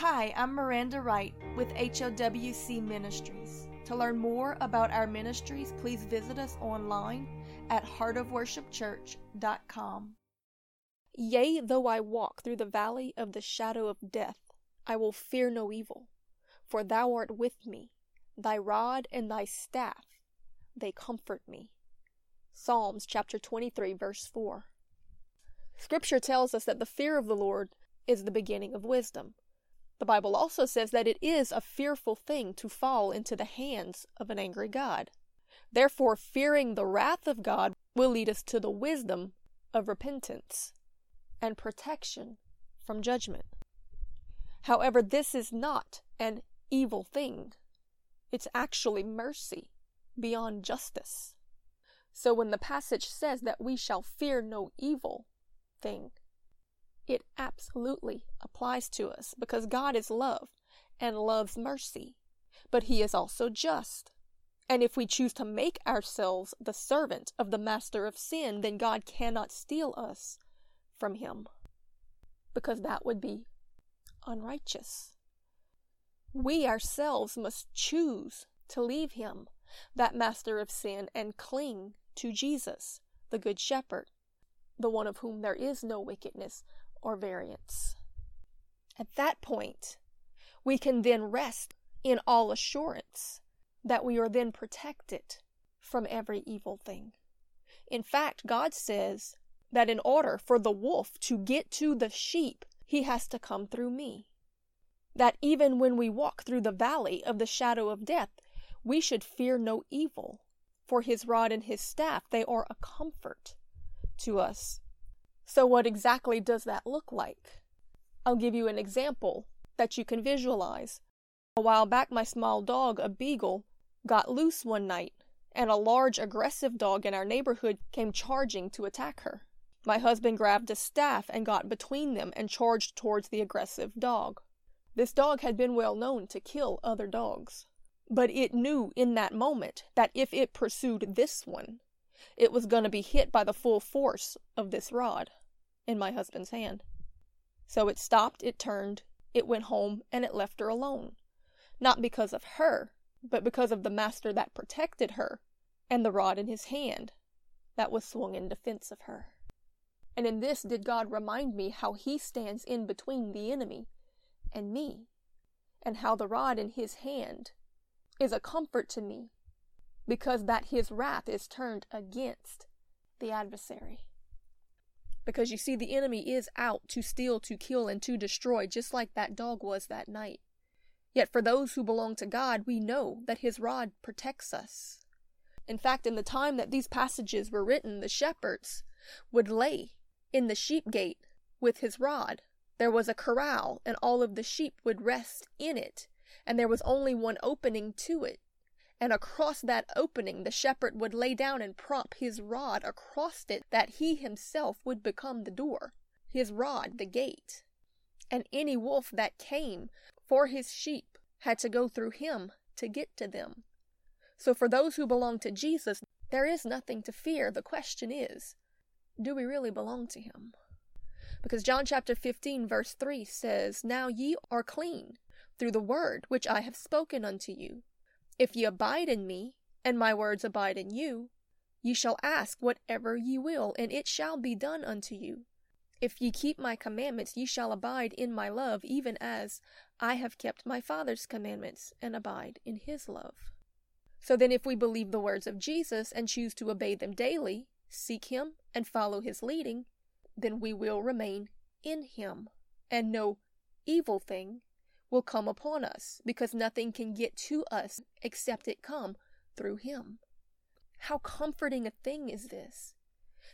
Hi, I'm Miranda Wright with HOWC Ministries. To learn more about our ministries, please visit us online at heartofworshipchurch.com. Yea, though I walk through the valley of the shadow of death, I will fear no evil, for thou art with me. Thy rod and thy staff, they comfort me. Psalms chapter 23, verse 4. Scripture tells us that the fear of the Lord is the beginning of wisdom. The Bible also says that it is a fearful thing to fall into the hands of an angry God. Therefore, fearing the wrath of God will lead us to the wisdom of repentance and protection from judgment. However, this is not an evil thing. It's actually mercy beyond justice. So when the passage says that we shall fear no evil thing, it absolutely applies to us because God is love and loves mercy, but He is also just. And if we choose to make ourselves the servant of the master of sin, then God cannot steal us from Him because that would be unrighteous. We ourselves must choose to leave Him, that master of sin, and cling to Jesus, the Good Shepherd, the one of whom there is no wickedness, or variance. At that point, we can then rest in all assurance that we are then protected from every evil thing. In fact, God says that in order for the wolf to get to the sheep, he has to come through me. That even when we walk through the valley of the shadow of death, we should fear no evil, for his rod and his staff, they are a comfort to us. So, what exactly does that look like? I'll give you an example that you can visualize. A while back, my small dog, a beagle, got loose one night, and a large aggressive dog in our neighborhood came charging to attack her. My husband grabbed a staff and got between them and charged towards the aggressive dog. This dog had been well known to kill other dogs, but it knew in that moment that if it pursued this one, it was going to be hit by the full force of this rod in my husband's hand. So it stopped, it turned, it went home, and it left her alone. Not because of her, but because of the master that protected her and the rod in his hand that was swung in defense of her. And in this did God remind me how he stands in between the enemy and me, and how the rod in his hand is a comfort to me because that his wrath is turned against the adversary. Because you see, the enemy is out to steal, to kill, and to destroy, just like that dog was that night. Yet for those who belong to God, we know that his rod protects us. In fact, in the time that these passages were written, the shepherds would lay in the sheep gate with his rod. There was a corral, and all of the sheep would rest in it, and there was only one opening to it and across that opening the shepherd would lay down and prop his rod across it, that he himself would become the door, his rod the gate. And any wolf that came for his sheep had to go through him to get to them. So for those who belong to Jesus, there is nothing to fear. The question is, do we really belong to him? Because John chapter 15, verse 3 says, Now ye are clean through the word which I have spoken unto you. If ye abide in me, and my words abide in you, ye shall ask whatever ye will, and it shall be done unto you. If ye keep my commandments, ye shall abide in my love, even as I have kept my Father's commandments, and abide in his love. So then, if we believe the words of Jesus and choose to obey them daily, seek him, and follow his leading, then we will remain in him, and no evil thing will come upon us because nothing can get to us except it come through him. How comforting a thing is this!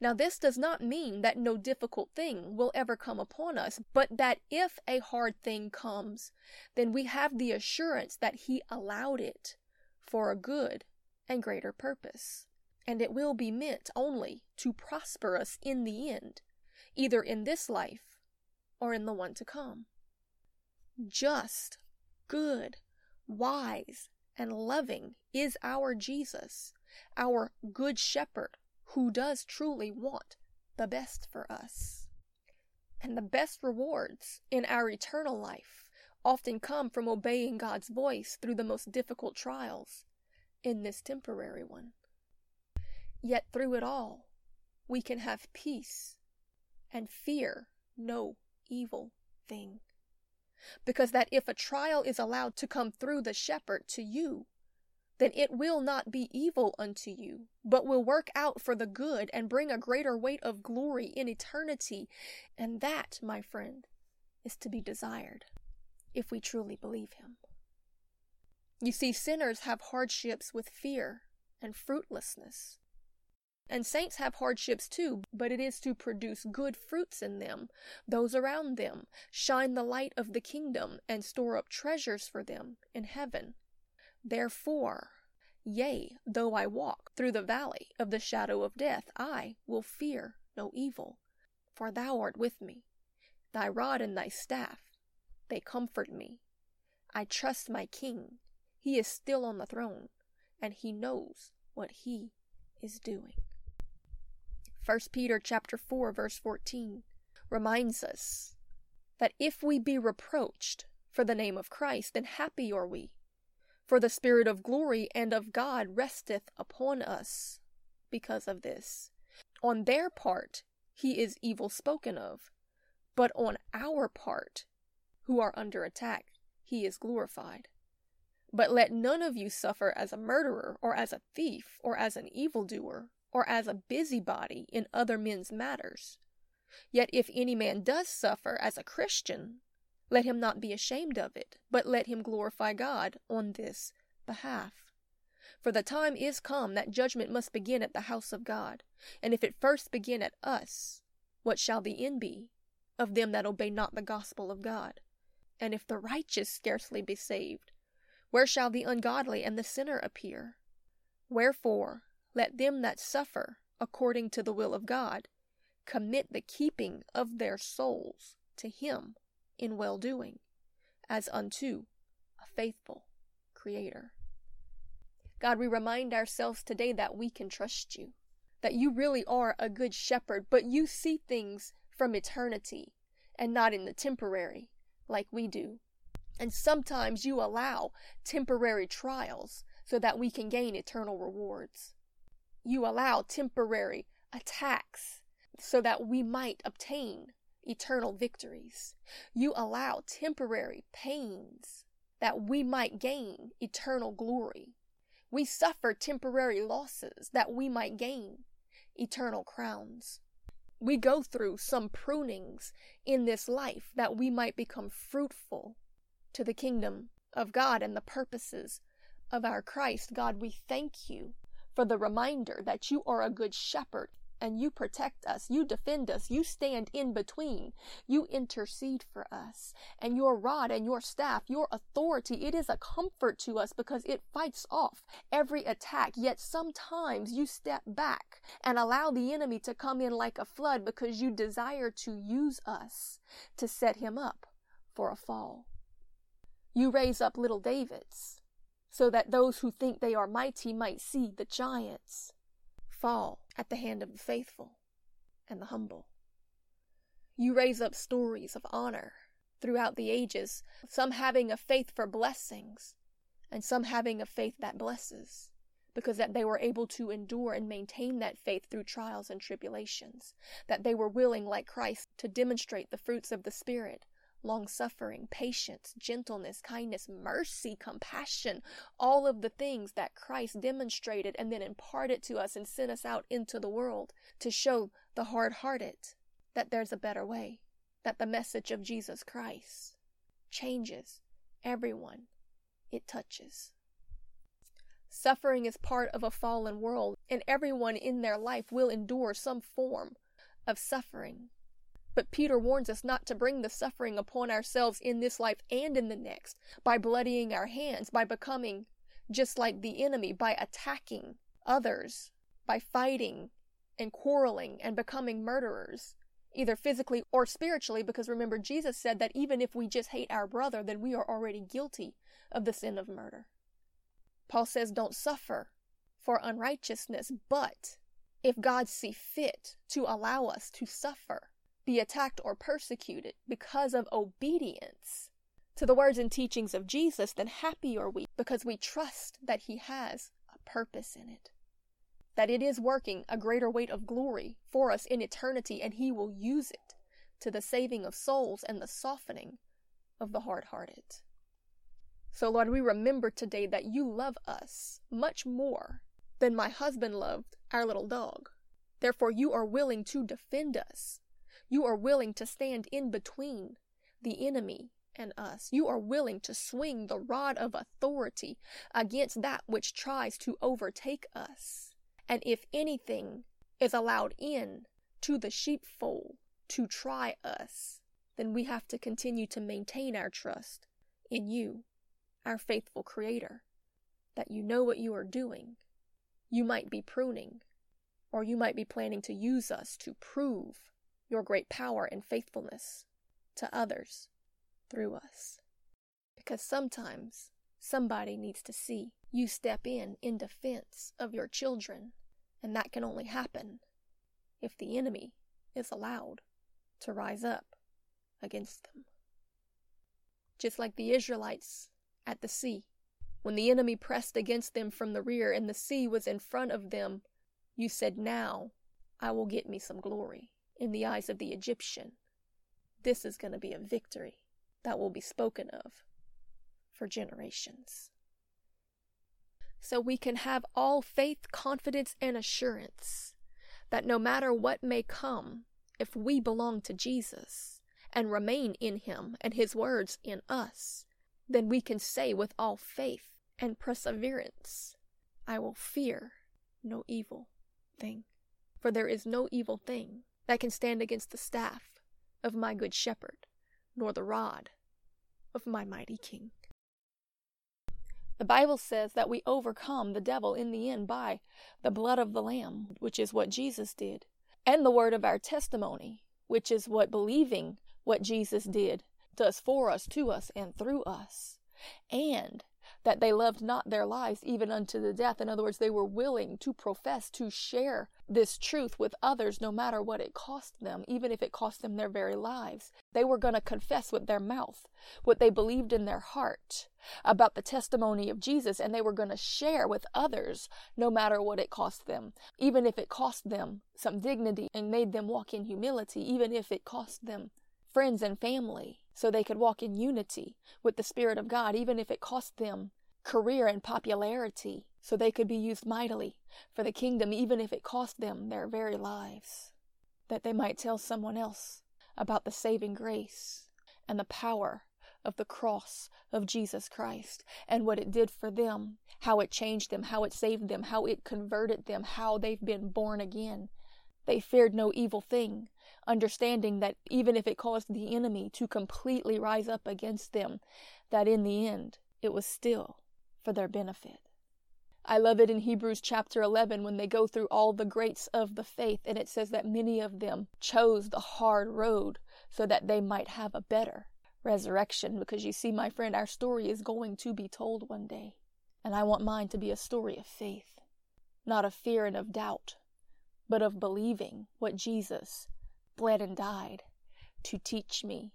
Now, this does not mean that no difficult thing will ever come upon us, but that if a hard thing comes, then we have the assurance that He allowed it for a good and greater purpose. And it will be meant only to prosper us in the end, either in this life or in the one to come just, good, wise, and loving is our Jesus, our Good Shepherd, who does truly want the best for us. And the best rewards in our eternal life often come from obeying God's voice through the most difficult trials in this temporary one. Yet through it all, we can have peace and fear no evil thing. Because that if a trial is allowed to come through the shepherd to you, then it will not be evil unto you, but will work out for the good and bring a greater weight of glory in eternity. And that, my friend, is to be desired if we truly believe him. You see, sinners have hardships with fear and fruitlessness. And saints have hardships too, but it is to produce good fruits in them, those around them, shine the light of the kingdom, and store up treasures for them in heaven. Therefore, yea, though I walk through the valley of the shadow of death, I will fear no evil, for thou art with me. Thy rod and thy staff, they comfort me. I trust my king. He is still on the throne, and he knows what he is doing. 1 Peter chapter 4 verse 14 reminds us that if we be reproached for the name of Christ, then happy are we, for the Spirit of glory and of God resteth upon us because of this. On their part, he is evil spoken of, but on our part, who are under attack, he is glorified. But let none of you suffer as a murderer, or as a thief, or as an evildoer, or as a busybody in other men's matters. Yet if any man does suffer as a Christian, let him not be ashamed of it, but let him glorify God on this behalf. For the time is come that judgment must begin at the house of God. And if it first begin at us, what shall the end be of them that obey not the gospel of God? And if the righteous scarcely be saved, where shall the ungodly and the sinner appear? Wherefore, let them that suffer according to the will of God commit the keeping of their souls to Him in well doing, as unto a faithful Creator. God, we remind ourselves today that we can trust you, that you really are a good shepherd, but you see things from eternity and not in the temporary like we do. And sometimes you allow temporary trials so that we can gain eternal rewards. You allow temporary attacks so that we might obtain eternal victories. You allow temporary pains that we might gain eternal glory. We suffer temporary losses that we might gain eternal crowns. We go through some prunings in this life that we might become fruitful to the kingdom of God and the purposes of our Christ. God, we thank you for the reminder that you are a good shepherd and you protect us, you defend us, you stand in between, you intercede for us. And your rod and your staff, your authority, it is a comfort to us because it fights off every attack. Yet sometimes you step back and allow the enemy to come in like a flood because you desire to use us to set him up for a fall. You raise up little Davids so that those who think they are mighty might see the giants fall at the hand of the faithful and the humble. You raise up stories of honor throughout the ages, some having a faith for blessings, and some having a faith that blesses, because that they were able to endure and maintain that faith through trials and tribulations, that they were willing, like Christ, to demonstrate the fruits of the Spirit, long suffering, patience, gentleness, kindness, mercy, compassion, all of the things that Christ demonstrated and then imparted to us and sent us out into the world to show the hard hearted that there's a better way, that the message of Jesus Christ changes everyone it touches. Suffering is part of a fallen world, and everyone in their life will endure some form of suffering. But Peter warns us not to bring the suffering upon ourselves in this life and in the next by bloodying our hands, by becoming just like the enemy, by attacking others, by fighting and quarreling and becoming murderers, either physically or spiritually, because remember, Jesus said that even if we just hate our brother, then we are already guilty of the sin of murder. Paul says, don't suffer for unrighteousness, but if God see fit to allow us to suffer, be attacked or persecuted because of obedience to the words and teachings of Jesus, then happy are we because we trust that He has a purpose in it. That it is working a greater weight of glory for us in eternity, and He will use it to the saving of souls and the softening of the hard hearted. So, Lord, we remember today that you love us much more than my husband loved our little dog. Therefore, you are willing to defend us. You are willing to stand in between the enemy and us. You are willing to swing the rod of authority against that which tries to overtake us. And if anything is allowed in to the sheepfold to try us, then we have to continue to maintain our trust in you, our faithful Creator, that you know what you are doing. You might be pruning, or you might be planning to use us to prove your great power and faithfulness to others through us. Because sometimes somebody needs to see you step in in defense of your children, and that can only happen if the enemy is allowed to rise up against them. Just like the Israelites at the sea, when the enemy pressed against them from the rear and the sea was in front of them, you said, Now I will get me some glory in the eyes of the Egyptian. This is going to be a victory that will be spoken of for generations. So we can have all faith, confidence, and assurance that no matter what may come, if we belong to Jesus and remain in Him and His words in us, then we can say with all faith and perseverance, I will fear no evil thing. For there is no evil thing that can stand against the staff of my good shepherd, nor the rod of my mighty king. The Bible says that we overcome the devil in the end by the blood of the Lamb, which is what Jesus did, and the word of our testimony, which is what believing what Jesus did does for us, to us, and through us. And that they loved not their lives even unto the death. In other words, they were willing to profess, to share this truth with others no matter what it cost them, even if it cost them their very lives. They were going to confess with their mouth what they believed in their heart about the testimony of Jesus, and they were going to share with others no matter what it cost them, even if it cost them some dignity and made them walk in humility, even if it cost them friends and family so they could walk in unity with the Spirit of God, even if it cost them career and popularity, so they could be used mightily for the kingdom, even if it cost them their very lives, that they might tell someone else about the saving grace and the power of the cross of Jesus Christ and what it did for them, how it changed them, how it saved them, how it converted them, how they've been born again. They feared no evil thing, understanding that even if it caused the enemy to completely rise up against them, that in the end it was still for their benefit. I love it in Hebrews chapter 11 when they go through all the greats of the faith, and it says that many of them chose the hard road so that they might have a better resurrection. Because you see, my friend, our story is going to be told one day. And I want mine to be a story of faith, not of fear and of doubt, but of believing what Jesus bled and died to teach me.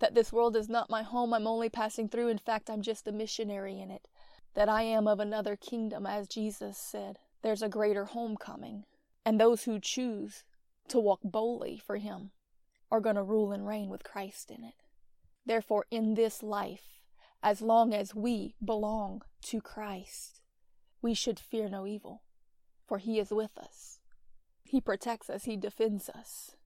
That this world is not my home, I'm only passing through. In fact, I'm just a missionary in it that I am of another kingdom, as Jesus said. There's a greater homecoming, and those who choose to walk boldly for Him are going to rule and reign with Christ in it. Therefore, in this life, as long as we belong to Christ, we should fear no evil, for He is with us. He protects us, He defends us.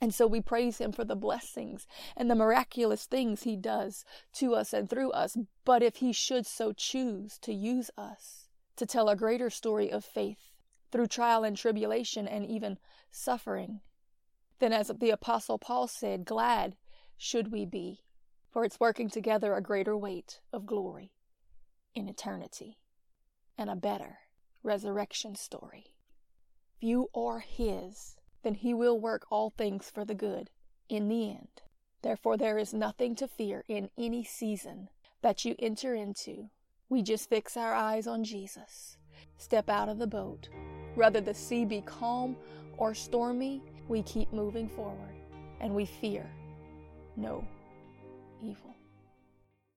And so we praise him for the blessings and the miraculous things he does to us and through us. But if he should so choose to use us to tell a greater story of faith through trial and tribulation and even suffering, then as the apostle Paul said, glad should we be, for it's working together a greater weight of glory in eternity and a better resurrection story. You are his, he will work all things for the good in the end. Therefore, there is nothing to fear in any season that you enter into. We just fix our eyes on Jesus, step out of the boat. Whether the sea be calm or stormy, we keep moving forward and we fear no evil.